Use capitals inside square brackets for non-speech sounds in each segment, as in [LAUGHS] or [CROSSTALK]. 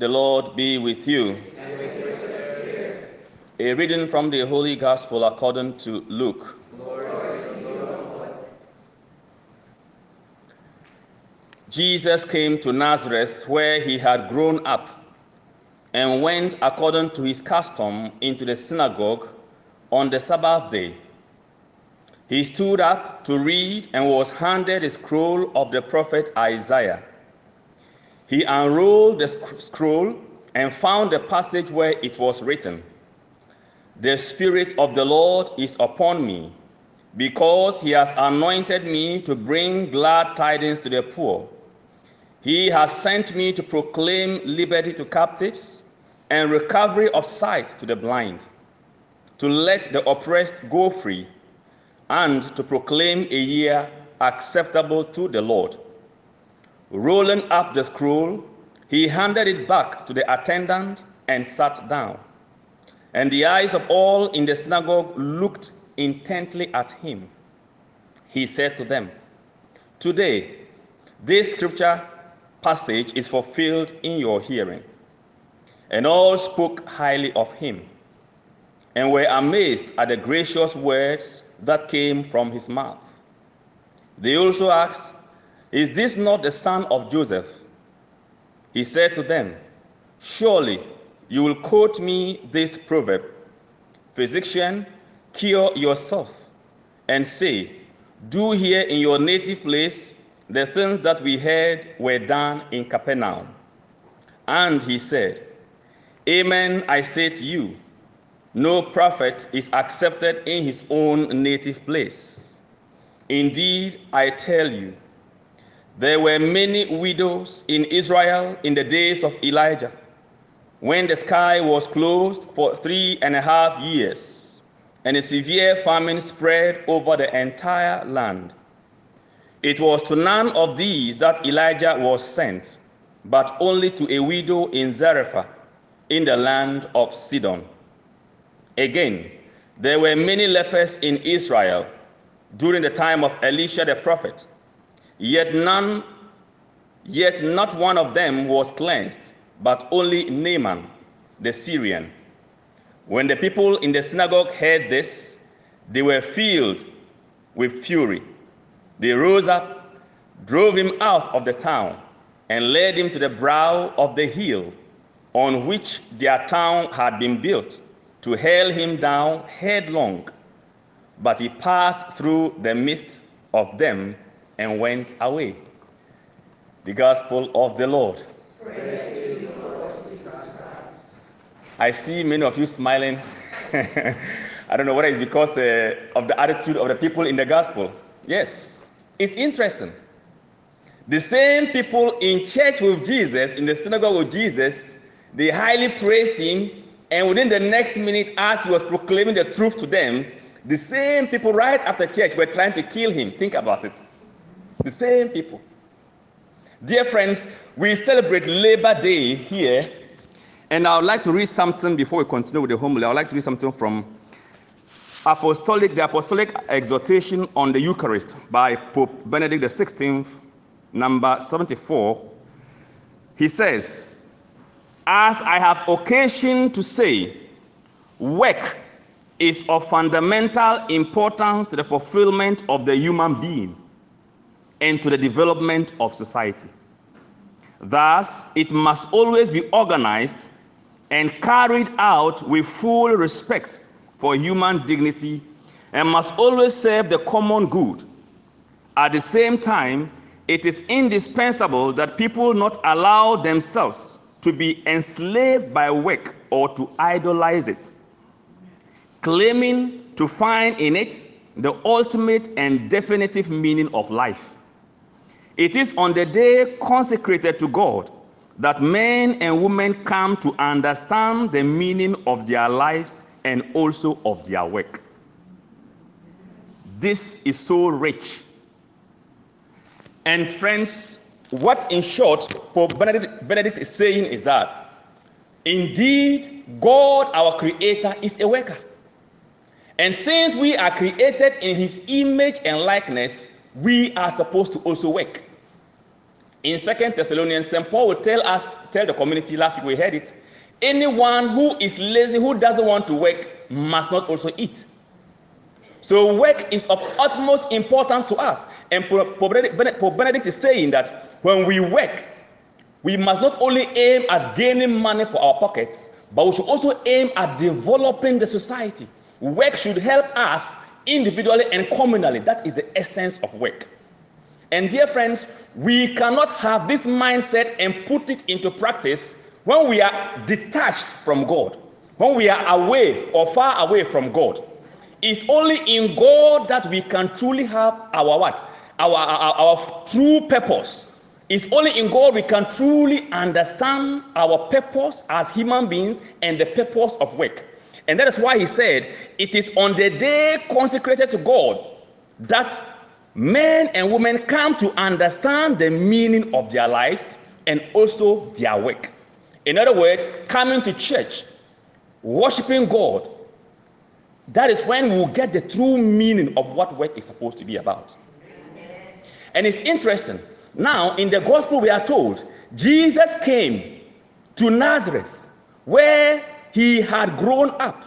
The Lord be with you. A reading from the Holy Gospel according to Luke. Jesus came to Nazareth where he had grown up and went according to his custom into the synagogue on the Sabbath day. He stood up to read and was handed a scroll of the prophet Isaiah. He unrolled the scroll and found the passage where it was written The Spirit of the Lord is upon me, because he has anointed me to bring glad tidings to the poor. He has sent me to proclaim liberty to captives and recovery of sight to the blind, to let the oppressed go free, and to proclaim a year acceptable to the Lord. Rolling up the scroll, he handed it back to the attendant and sat down. And the eyes of all in the synagogue looked intently at him. He said to them, Today, this scripture passage is fulfilled in your hearing. And all spoke highly of him and were amazed at the gracious words that came from his mouth. They also asked, Is this not the son of Joseph? He said to them, Surely you will quote me this proverb Physician, cure yourself, and say, Do here in your native place the things that we heard were done in Capernaum. And he said, Amen, I say to you, no prophet is accepted in his own native place. Indeed, I tell you, there were many widows in Israel in the days of Elijah, when the sky was closed for three and a half years, and a severe famine spread over the entire land. It was to none of these that Elijah was sent, but only to a widow in Zarephath in the land of Sidon. Again, there were many lepers in Israel during the time of Elisha the prophet, yet none, yet not one of them was cleansed, but only Naaman the Syrian. When the people in the synagogue heard this, they were filled with fury. They rose up, drove him out of the town, and led him to the brow of the hill on which their town had been built, to hurl him down headlong. But he passed through the midst of them and went away. The Gospel of the Lord. I see many of you smiling. [LAUGHS] I don't know whether it's because uh, of the attitude of the people in the Gospel. Yes, it's interesting. The same people in church with Jesus, in the synagogue with Jesus, they highly praised him, and within the next minute, as he was proclaiming the truth to them, the same people right after church were trying to kill him. Think about it. The same people. Dear friends, we celebrate Labor Day here, and I would like to read something before we continue with the homily. I would like to read something from Apostolic, the Apostolic Exhortation on the Eucharist by Pope Benedict XVI, number 74. He says, As I have occasion to say, work is of fundamental importance to the fulfillment of the human being and to the development of society. Thus, it must always be organized and carried out with full respect for human dignity and must always serve the common good. At the same time, it is indispensable that people not allow themselves to be enslaved by work or to idolize it, claiming to find in it the ultimate and definitive meaning of life. It is on the day consecrated to God that men and women come to understand the meaning of their lives and also of their work. This is so rich. And friends, what in short Pope Benedict, Benedict is saying is that indeed God, our Creator, is a worker. And since we are created in His image and likeness, we are supposed to also work. In Second Thessalonians, St. Paul will tell us, tell the community, last week we heard it, anyone who is lazy, who doesn't want to work, must not also eat. So work is of utmost importance to us. And Pope Benedict is saying that when we work, we must not only aim at gaining money for our pockets, but we should also aim at developing the society. Work should help us individually and communally. That is the essence of work. And dear friends, we cannot have this mindset and put it into practice when we are detached from God, when we are away or far away from God. It's only in God that we can truly have our what? Our, our, our true purpose. It's only in God we can truly understand our purpose as human beings and the purpose of work. And that is why he said, It is on the day consecrated to God that men and women come to understand the meaning of their lives and also their work. In other words, coming to church, worshiping God, that is when we'll get the true meaning of what work is supposed to be about. And it's interesting. Now, in the gospel, we are told Jesus came to Nazareth where he had grown up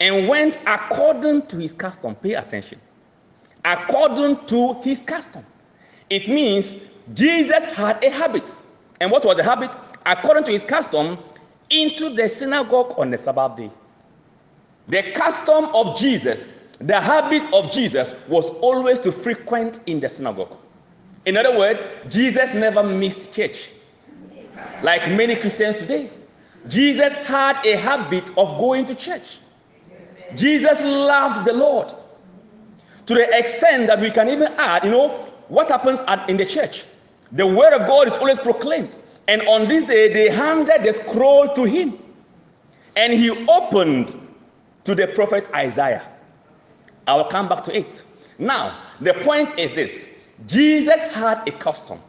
and went according to his custom. Pay attention. According to his custom. It means Jesus had a habit. And what was the habit? According to his custom, into the synagogue on the Sabbath day. The custom of Jesus, the habit of Jesus was always to frequent in the synagogue. In other words, Jesus never missed church. Like many Christians today, Jesus had a habit of going to church. Jesus loved the Lord to the extent that we can even add, you know, what happens at, in the church. The word of God is always proclaimed. And on this day, they handed the scroll to him. And he opened to the prophet Isaiah. I will come back to it. Now, the point is this Jesus had a custom,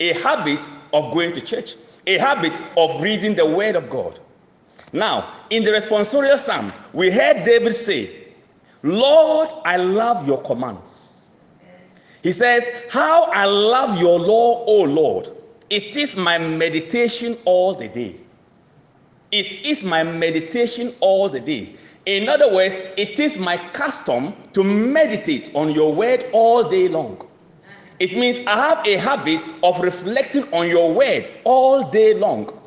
a habit of going to church, a habit of reading the word of God. Now, in the responsorial psalm, we heard David say, Lord, I love your commands. He says, How I love your law, O Lord. It is my meditation all the day. It is my meditation all the day. In other words, it is my custom to meditate on your word all day long. It means I have a habit of reflecting on your word all day long.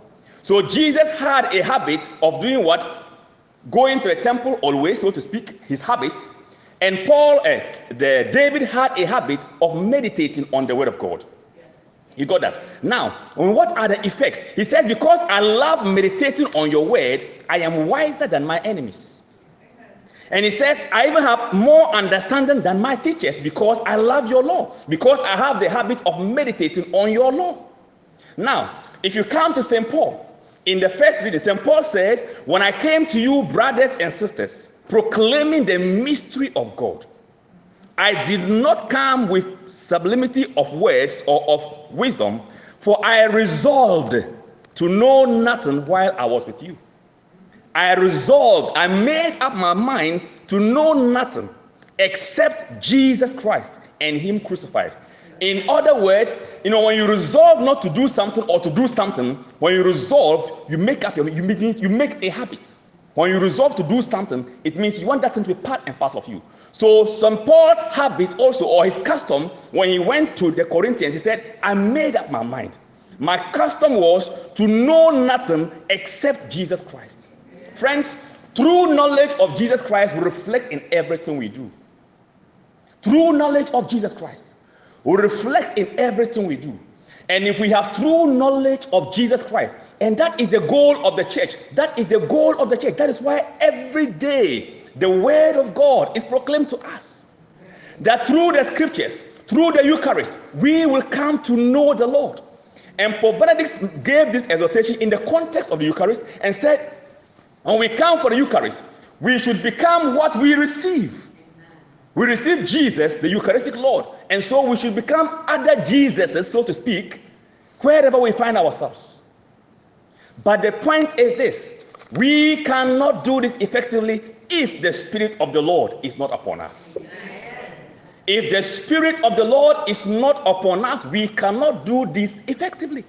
So Jesus had a habit of doing what? Going to the temple always, so to speak, his habit. And Paul, uh, the David had a habit of meditating on the word of God. You got that? Now, what are the effects? He says, Because I love meditating on your word, I am wiser than my enemies. And he says, I even have more understanding than my teachers because I love your law, because I have the habit of meditating on your law. Now, if you come to St. Paul, in the first reading, St. Paul said, When I came to you, brothers and sisters, proclaiming the mystery of God, I did not come with sublimity of words or of wisdom, for I resolved to know nothing while I was with you. I resolved, I made up my mind to know nothing except Jesus Christ and Him crucified. In other words, you know, when you resolve not to do something or to do something, when you resolve, you make up your you make, you make a habit. When you resolve to do something, it means you want that thing to be part and parcel of you. So St. Paul's habit also, or his custom, when he went to the Corinthians, he said, I made up my mind. My custom was to know nothing except Jesus Christ. Friends, true knowledge of Jesus Christ will reflect in everything we do. True knowledge of Jesus Christ will reflect in everything we do. And if we have true knowledge of Jesus Christ, and that is the goal of the church, that is the goal of the church. That is why every day the word of God is proclaimed to us. That through the scriptures, through the Eucharist, we will come to know the Lord. And Pope Benedict gave this exhortation in the context of the Eucharist and said, when we come for the Eucharist, we should become what we receive. We receive Jesus, the Eucharistic Lord, and so we should become other Jesuses, so to speak, wherever we find ourselves. But the point is this we cannot do this effectively if the Spirit of the Lord is not upon us. If the Spirit of the Lord is not upon us, we cannot do this effectively.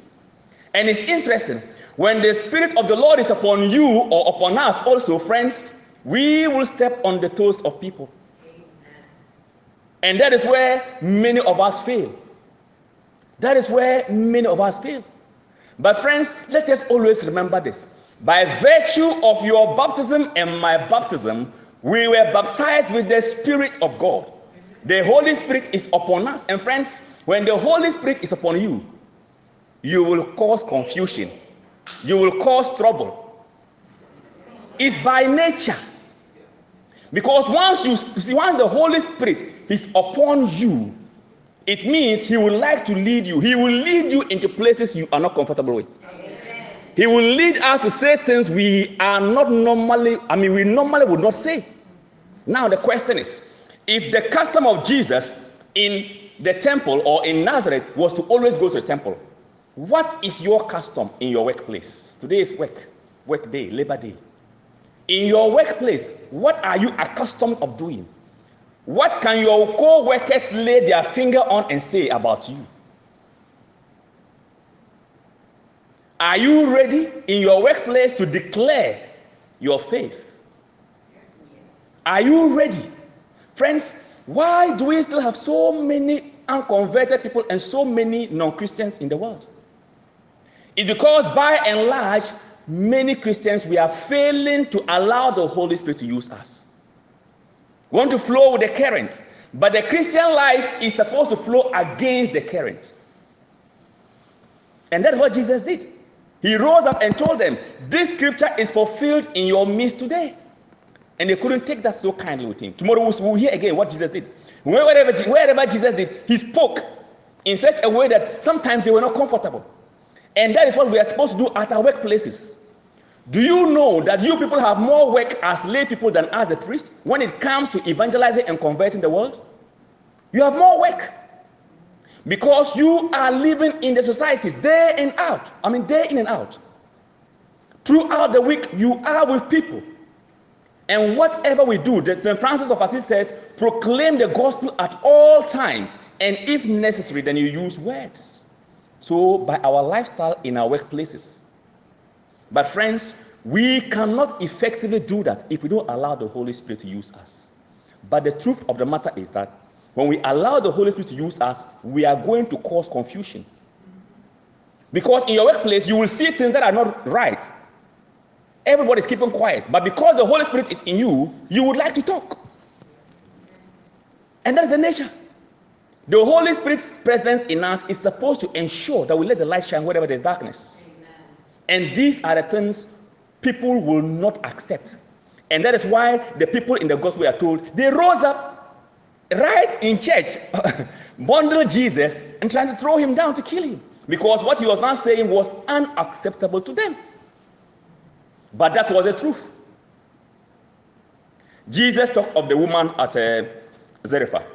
And it's interesting, when the Spirit of the Lord is upon you or upon us, also, friends, we will step on the toes of people. And that is where many of us fail. That is where many of us fail. But, friends, let us always remember this. By virtue of your baptism and my baptism, we were baptized with the Spirit of God. The Holy Spirit is upon us. And, friends, when the Holy Spirit is upon you, you will cause confusion, you will cause trouble. It's by nature. Because once you see, once the Holy Spirit is upon you, it means He would like to lead you. He will lead you into places you are not comfortable with. He will lead us to say things we are not normally, I mean, we normally would not say. Now, the question is if the custom of Jesus in the temple or in Nazareth was to always go to the temple, what is your custom in your workplace? Today is work, work day, labor day. In your workplace, what are you accustomed of doing? What can your co-workers lay their finger on and say about you? Are you ready in your workplace to declare your faith? Are you ready? Friends, why do we still have so many unconverted people and so many non Christians in the world? It's because by and large, many Christians we are failing to allow the Holy Spirit to use us. We want to flow with the current, but the Christian life is supposed to flow against the current. And that's what Jesus did. He rose up and told them, This scripture is fulfilled in your midst today. And they couldn't take that so kindly with him. Tomorrow we'll hear again what Jesus did. Wherever, wherever Jesus did, he spoke in such a way that sometimes they were not comfortable. And that is what we are supposed to do at our workplaces. Do you know that you people have more work as lay people than as a priest when it comes to evangelizing and converting the world? You have more work because you are living in the societies day and out. I mean, day in and out. Throughout the week, you are with people. And whatever we do, the St. Francis of Assisi says, proclaim the gospel at all times. And if necessary, then you use words. So, by our lifestyle in our workplaces. But, friends, we cannot effectively do that if we don't allow the Holy Spirit to use us. But the truth of the matter is that when we allow the Holy Spirit to use us, we are going to cause confusion. Because in your workplace, you will see things that are not right. Everybody is keeping quiet. But because the Holy Spirit is in you, you would like to talk. And that's the nature. The Holy Spirit's presence in us is supposed to ensure that we let the light shine wherever there's darkness. Amen. And these are the things people will not accept. And that is why the people in the gospel are told they rose up right in church, [LAUGHS] bundled Jesus, and trying to throw him down to kill him. Because what he was not saying was unacceptable to them. But that was the truth. Jesus talked of the woman at uh, Zarephath.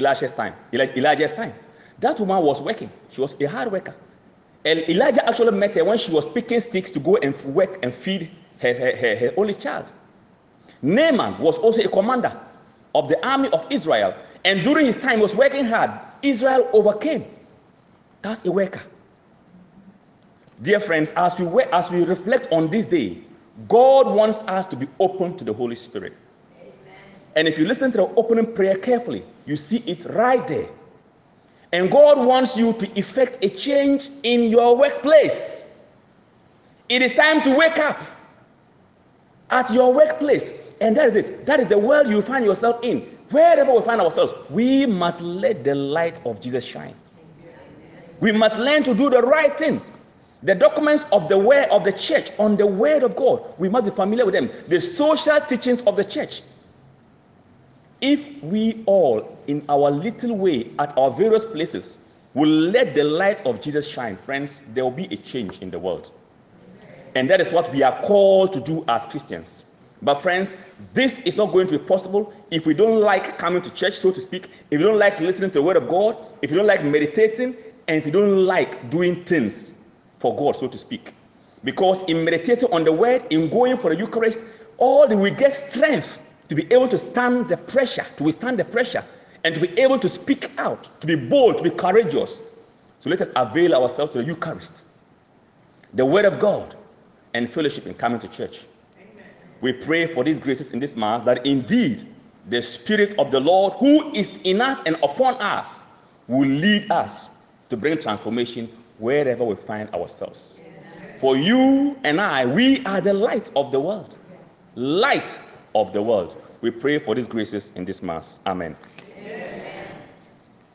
Elijah's time. Elijah's time. That woman was working. She was a hard worker. And Elijah actually met her when she was picking sticks to go and work and feed her, her, her, her only child. Naaman was also a commander of the army of Israel. And during his time, was working hard. Israel overcame. That's a worker. Dear friends, as we, work, as we reflect on this day, God wants us to be open to the Holy Spirit. And if you listen to the opening prayer carefully, you see it right there. And God wants you to effect a change in your workplace. It is time to wake up at your workplace. And that is it. That is the world you find yourself in. Wherever we find ourselves, we must let the light of Jesus shine. We must learn to do the right thing. The documents of the way of the church on the word of God, we must be familiar with them. The social teachings of the church, if we all, in our little way, at our various places, will let the light of Jesus shine, friends, there will be a change in the world. And that is what we are called to do as Christians. But, friends, this is not going to be possible if we don't like coming to church, so to speak, if you don't like listening to the Word of God, if you don't like meditating, and if you don't like doing things for God, so to speak. Because in meditating on the Word, in going for the Eucharist, all we get strength to be able to stand the pressure, to withstand the pressure, and to be able to speak out, to be bold, to be courageous. So let us avail ourselves to the Eucharist, the Word of God, and fellowship in coming to church. Amen. We pray for these graces in this Mass that indeed the Spirit of the Lord who is in us and upon us will lead us to bring transformation wherever we find ourselves. For you and I, we are the light of the world. Light of the world. We pray for these graces in this Mass. Amen.